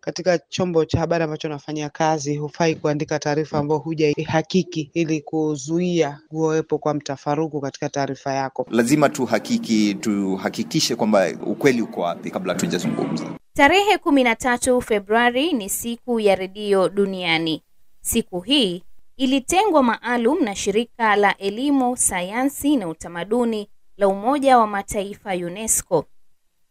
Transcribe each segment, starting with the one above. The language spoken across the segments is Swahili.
katika chombo cha habari ambacho nafanyia kazi, hufai kuandika taarifa ambayo hujaihakiki ili kuzuia kuwepo kwa mtafaruku katika taarifa yako. Lazima tuhakiki, tuhakikishe kwamba ukweli uko wapi kabla tujazungumza. Tarehe kumi na tatu Februari ni siku ya redio duniani. Siku hii ilitengwa maalum na shirika la elimu, sayansi na utamaduni la Umoja wa Mataifa UNESCO.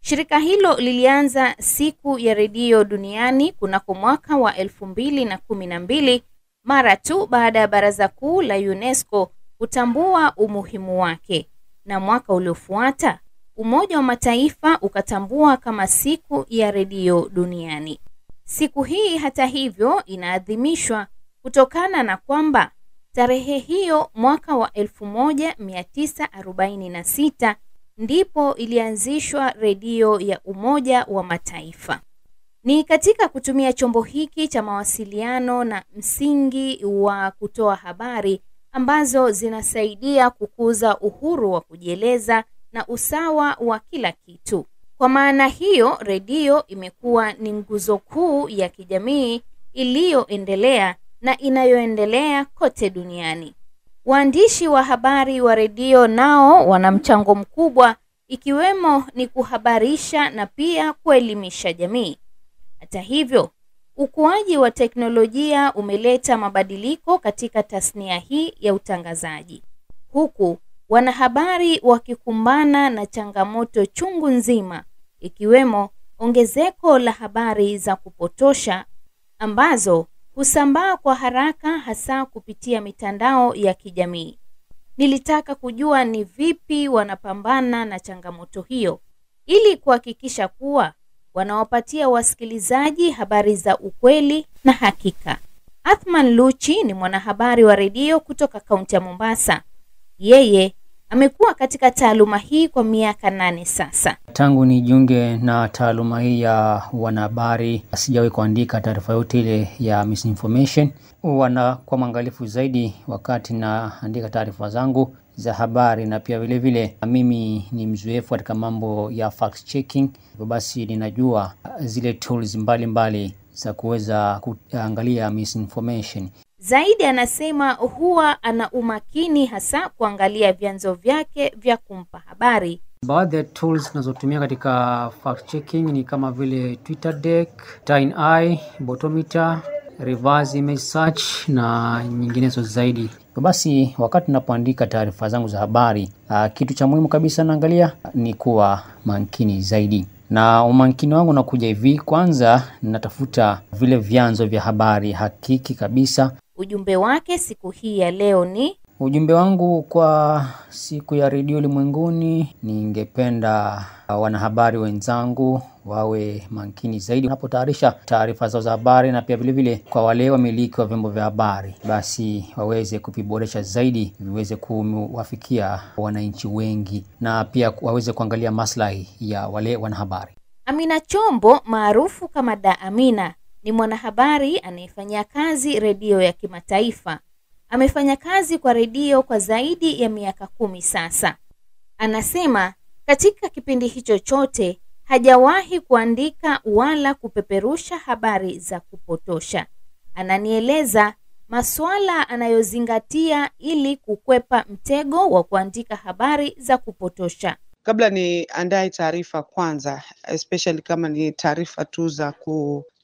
Shirika hilo lilianza siku ya redio duniani kunako mwaka wa elfu mbili na kumi na mbili mara tu baada ya Baraza Kuu la UNESCO kutambua umuhimu wake, na mwaka uliofuata Umoja wa Mataifa ukatambua kama siku ya redio duniani. Siku hii hata hivyo inaadhimishwa kutokana na kwamba tarehe hiyo mwaka wa 1946 ndipo ilianzishwa redio ya Umoja wa Mataifa. Ni katika kutumia chombo hiki cha mawasiliano na msingi wa kutoa habari ambazo zinasaidia kukuza uhuru wa kujieleza na usawa wa kila kitu. Kwa maana hiyo, redio imekuwa ni nguzo kuu ya kijamii iliyoendelea na inayoendelea kote duniani. Waandishi wa habari wa redio nao wana mchango mkubwa, ikiwemo ni kuhabarisha na pia kuelimisha jamii. Hata hivyo, ukuaji wa teknolojia umeleta mabadiliko katika tasnia hii ya utangazaji, huku wanahabari wakikumbana na changamoto chungu nzima, ikiwemo ongezeko la habari za kupotosha ambazo husambaa kwa haraka hasa kupitia mitandao ya kijamii. Nilitaka kujua ni vipi wanapambana na changamoto hiyo ili kuhakikisha kuwa wanawapatia wasikilizaji habari za ukweli na hakika. Athman Luchi ni mwanahabari wa redio kutoka kaunti ya Mombasa. Yeye amekuwa katika taaluma hii kwa miaka nane sasa. Tangu nijiunge na taaluma hii ya wanahabari, sijawahi kuandika taarifa yote ile ya misinformation. Wana kwa mwangalifu zaidi wakati naandika taarifa zangu za habari, na pia vilevile vile mimi ni mzoefu katika mambo ya fact checking, hivyo basi ninajua zile tools mbalimbali mbali za kuweza kuangalia misinformation. Zaidi anasema huwa ana umakini hasa kuangalia vyanzo vyake vya kumpa habari. Baadhi ya tools tunazotumia katika fact checking ni kama vile TwitterDeck, TimeEye, Botometer, reverse image search na nyinginezo zaidi. Basi wakati napoandika taarifa zangu za habari, uh, kitu cha muhimu kabisa naangalia ni kuwa makini zaidi na umakini wangu unakuja hivi. Kwanza natafuta vile vyanzo vya habari hakiki kabisa. Ujumbe wake siku hii ya leo ni Ujumbe wangu kwa siku ya redio ulimwenguni, ningependa wanahabari wenzangu wawe makini zaidi wanapotayarisha taarifa zao za habari, na pia vilevile kwa wale wamiliki wa vyombo vya habari, basi waweze kuviboresha zaidi viweze kuwafikia wananchi wengi, na pia waweze kuangalia maslahi ya wale wanahabari. Amina Chombo maarufu kama Da Amina ni mwanahabari anayefanyia kazi redio ya kimataifa. Amefanya kazi kwa redio kwa zaidi ya miaka kumi sasa. Anasema katika kipindi hicho chote hajawahi kuandika wala kupeperusha habari za kupotosha. Ananieleza masuala anayozingatia ili kukwepa mtego wa kuandika habari za kupotosha. Kabla niandae taarifa kwanza, especially kama ni taarifa tu za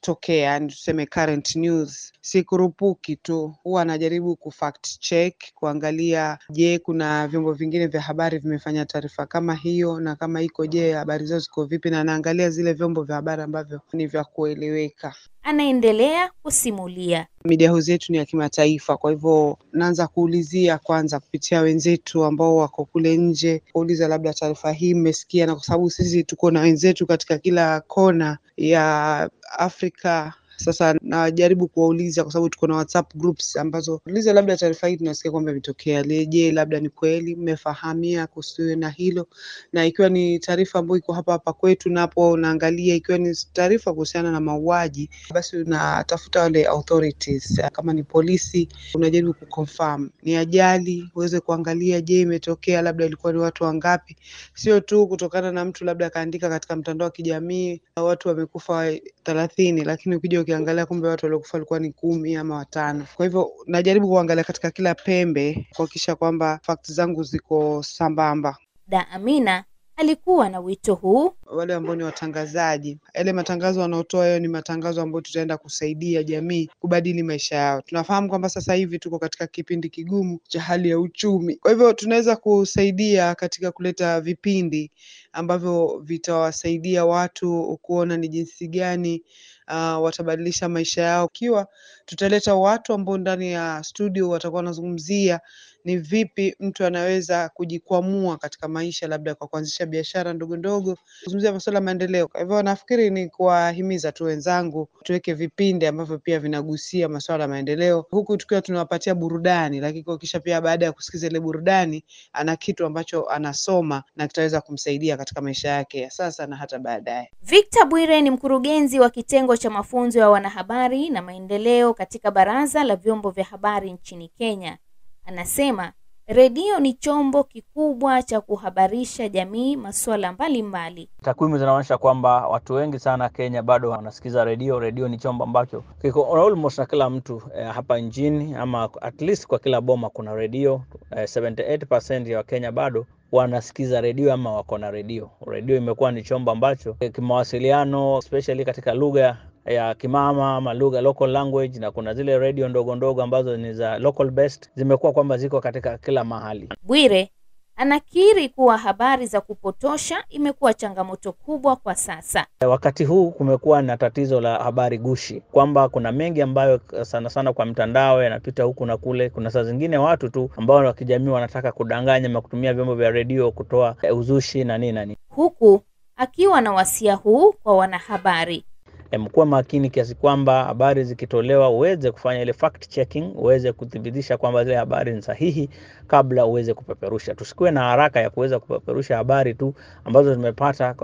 kutokea, yani tuseme current news, sikurupuki tu, huwa anajaribu ku check, kuangalia, je, kuna vyombo vingine vya habari vimefanya taarifa kama hiyo, na kama iko, je, habari zao ziko vipi, na anaangalia zile vyombo vya habari ambavyo ni vya kueleweka. Anaendelea kusimulia. Media house yetu ni ya kimataifa, kwa hivyo naanza kuulizia kwanza kupitia wenzetu ambao wako kule nje, kuuliza labda taarifa hii mmesikia, na kwa sababu sisi tuko na wenzetu katika kila kona ya Afrika ficar. Sasa najaribu kuwauliza kwa sababu tuko na WhatsApp groups ambazo uliza, labda taarifa hii tunasikia kwamba imetokea, leje, labda ni kweli mmefahamia kuhusu na hilo? Na ikiwa ni taarifa ambayo iko hapa hapa kwetu, napo unaangalia, ikiwa ni taarifa kuhusiana na mauaji, basi unatafuta wale authorities, kama ni polisi, unajaribu kuconfirm. Ni ajali, uweze kuangalia, je, imetokea, labda ilikuwa ni watu wangapi, sio tu kutokana na mtu labda akaandika katika mtandao wa kijamii watu wamekufa thelathini, lakini ukija ukiangalia kumbe watu waliokufa walikuwa ni kumi ama watano. Kwa hivyo najaribu kuangalia katika kila pembe kuhakikisha kwamba fakti zangu ziko sambamba. Da Amina alikuwa na wito huu. Wale ambao ni watangazaji, yale matangazo wanaotoa hayo ni matangazo ambayo tutaenda kusaidia jamii kubadili maisha yao. Tunafahamu kwamba sasa hivi tuko katika kipindi kigumu cha hali ya uchumi, kwa hivyo tunaweza kusaidia katika kuleta vipindi ambavyo vitawasaidia watu kuona ni jinsi gani uh, watabadilisha maisha yao. Ikiwa tutaleta watu ambao ndani ya studio watakuwa wanazungumzia ni vipi mtu anaweza kujikwamua katika maisha, labda kwa kuanzisha biashara ndogo ndogo, kuzungumzia masuala ya maendeleo. Kwa hivyo nafikiri ni kuwahimiza tu wenzangu tuweke vipindi ambavyo pia vinagusia masuala ya maendeleo, huku tukiwa tunawapatia burudani, lakini kuhakikisha pia baada ya kusikiza ile burudani ana kitu ambacho anasoma na kitaweza kumsaidia katika maisha yake ya sasa na hata baadaye. Victor Bwire ni mkurugenzi wa kitengo cha mafunzo ya wanahabari na maendeleo katika Baraza la Vyombo vya Habari nchini Kenya. Anasema redio ni chombo kikubwa cha kuhabarisha jamii masuala mbalimbali. Takwimu zinaonyesha kwamba watu wengi sana Kenya bado wanasikiza redio. Redio ni chombo ambacho kiko almost na kila mtu eh, hapa nchini ama at least kwa kila boma kuna redio eh, 78% ya Wakenya bado wanasikiza redio ama wako na redio. Redio imekuwa ni chombo ambacho eh, kimawasiliano especially katika lugha ya kimama ama lugha local language, na kuna zile redio ndogo ndogo ambazo ni za local based zimekuwa kwamba ziko katika kila mahali. Bwire anakiri kuwa habari za kupotosha imekuwa changamoto kubwa kwa sasa. Wakati huu kumekuwa na tatizo la habari gushi, kwamba kuna mengi ambayo sana sana kwa mtandao yanapita huku na kule. Kuna saa zingine watu tu ambao wa kijamii wanataka kudanganya na kutumia vyombo vya redio kutoa uzushi na nini na nini, huku akiwa na wasia huu kwa wanahabari mkuwa makini kiasi kwamba habari zikitolewa uweze kufanya ile fact checking, uweze kuthibitisha kwamba zile habari ni sahihi kabla uweze kupeperusha. Tusikuwe na haraka ya kuweza kupeperusha habari tu ambazo zimepata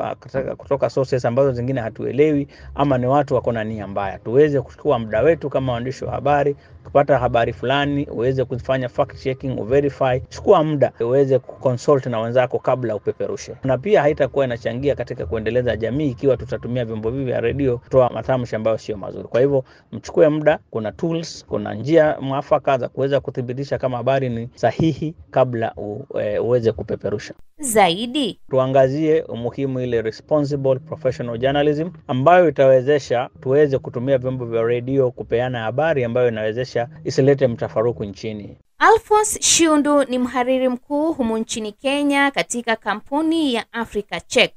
kutoka sources ambazo zingine hatuelewi ama ni watu wako na nia mbaya. Tuweze kuchukua muda wetu kama waandishi wa habari, kupata habari fulani uweze kufanya fact checking, uverify. Chukua muda uweze kuconsult na wenzako kabla upeperushe, na pia haitakuwa inachangia katika kuendeleza jamii ikiwa tutatumia vyombo hivi vya redio kutoa matamshi ambayo sio mazuri. Kwa hivyo mchukue muda, kuna tools, kuna njia mwafaka za kuweza kuthibitisha kama habari ni sahihi kabla e, uweze kupeperusha. Zaidi tuangazie umuhimu ile responsible professional journalism ambayo itawezesha tuweze kutumia vyombo vya redio kupeana habari ambayo inawezesha isilete mtafaruku nchini. Alphonse Shiundu ni mhariri mkuu humu nchini Kenya katika kampuni ya Africa Check,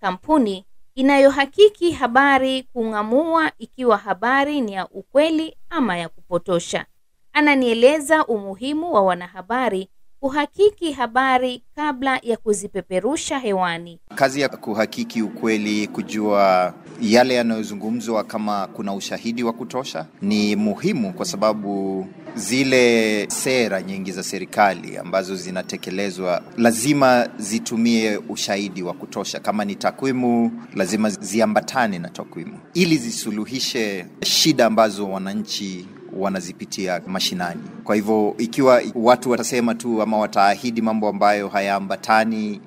kampuni inayohakiki habari kung'amua ikiwa habari ni ya ukweli ama ya kupotosha. Ananieleza umuhimu wa wanahabari kuhakiki habari kabla ya kuzipeperusha hewani. Kazi ya kuhakiki ukweli, kujua yale yanayozungumzwa kama kuna ushahidi wa kutosha ni muhimu, kwa sababu zile sera nyingi za serikali ambazo zinatekelezwa lazima zitumie ushahidi wa kutosha. Kama ni takwimu, lazima ziambatane na takwimu ili zisuluhishe shida ambazo wananchi wanazipitia mashinani. Kwa hivyo ikiwa watu watasema tu ama wataahidi mambo ambayo hayaambatani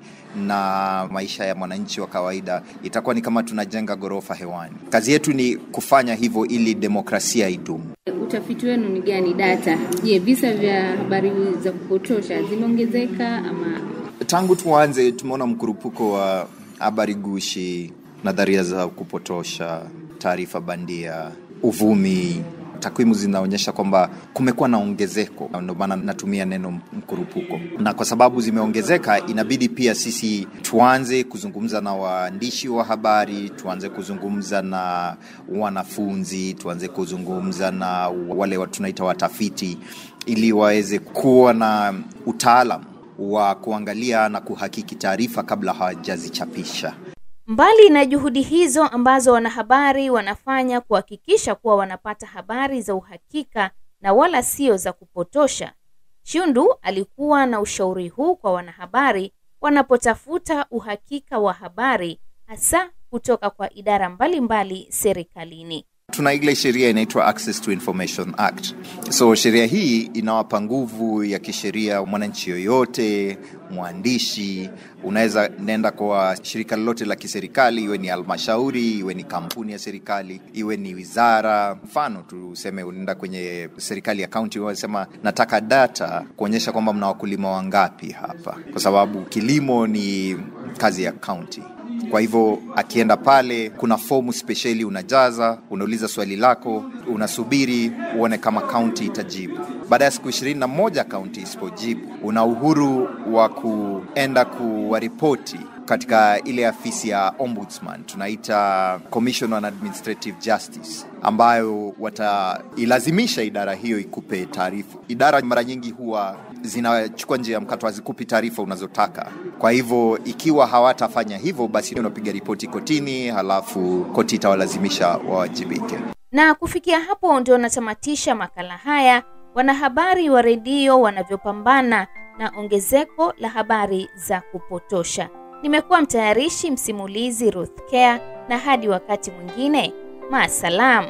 na maisha ya mwananchi wa kawaida, itakuwa ni kama tunajenga ghorofa hewani. Kazi yetu ni kufanya hivyo ili demokrasia idumu. Utafiti wenu ni gani? Data, je, visa vya habari za kupotosha zimeongezeka ama? Tangu tuanze tumeona mkurupuko wa habari gushi, nadharia za kupotosha, taarifa bandia, uvumi takwimu zinaonyesha kwamba kumekuwa na ongezeko, ndio maana natumia neno mkurupuko. Na kwa sababu zimeongezeka, inabidi pia sisi tuanze kuzungumza na waandishi wa habari, tuanze kuzungumza na wanafunzi, tuanze kuzungumza na wale tunaita watafiti, ili waweze kuwa na utaalam wa kuangalia na kuhakiki taarifa kabla hawajazichapisha. Mbali na juhudi hizo ambazo wanahabari wanafanya kuhakikisha kuwa wanapata habari za uhakika na wala sio za kupotosha, Shundu alikuwa na ushauri huu kwa wanahabari wanapotafuta uhakika wa habari hasa kutoka kwa idara mbalimbali mbali serikalini. Tuna ile sheria inaitwa Access to Information Act. So sheria hii inawapa nguvu ya kisheria mwananchi yoyote, mwandishi. Unaweza nenda kwa shirika lolote la kiserikali, iwe ni halmashauri, iwe ni kampuni ya serikali, iwe ni wizara. Mfano tuseme unaenda kwenye serikali ya kaunti, wanasema nataka data kuonyesha kwamba mna wakulima wangapi hapa, kwa sababu kilimo ni kazi ya kaunti. Kwa hivyo akienda pale, kuna fomu spesheli unajaza, unauliza swali lako, unasubiri uone kama kaunti itajibu. Baada ya siku ishirini na moja kaunti isipojibu, una uhuru wa kuenda kuwaripoti katika ile afisi ya ombudsman tunaita Commission on Administrative Justice, ambayo watailazimisha idara hiyo ikupe taarifa. Idara mara nyingi huwa zinachukua njia ya mkato, hazikupi taarifa unazotaka. Kwa hivyo ikiwa hawatafanya hivyo, basi unapiga ripoti kotini, halafu koti itawalazimisha wawajibike. Na kufikia hapo ndio natamatisha makala haya, wanahabari wa redio wanavyopambana na ongezeko la habari za kupotosha. Nimekuwa mtayarishi msimulizi Ruth Care, na hadi wakati mwingine, maasalam.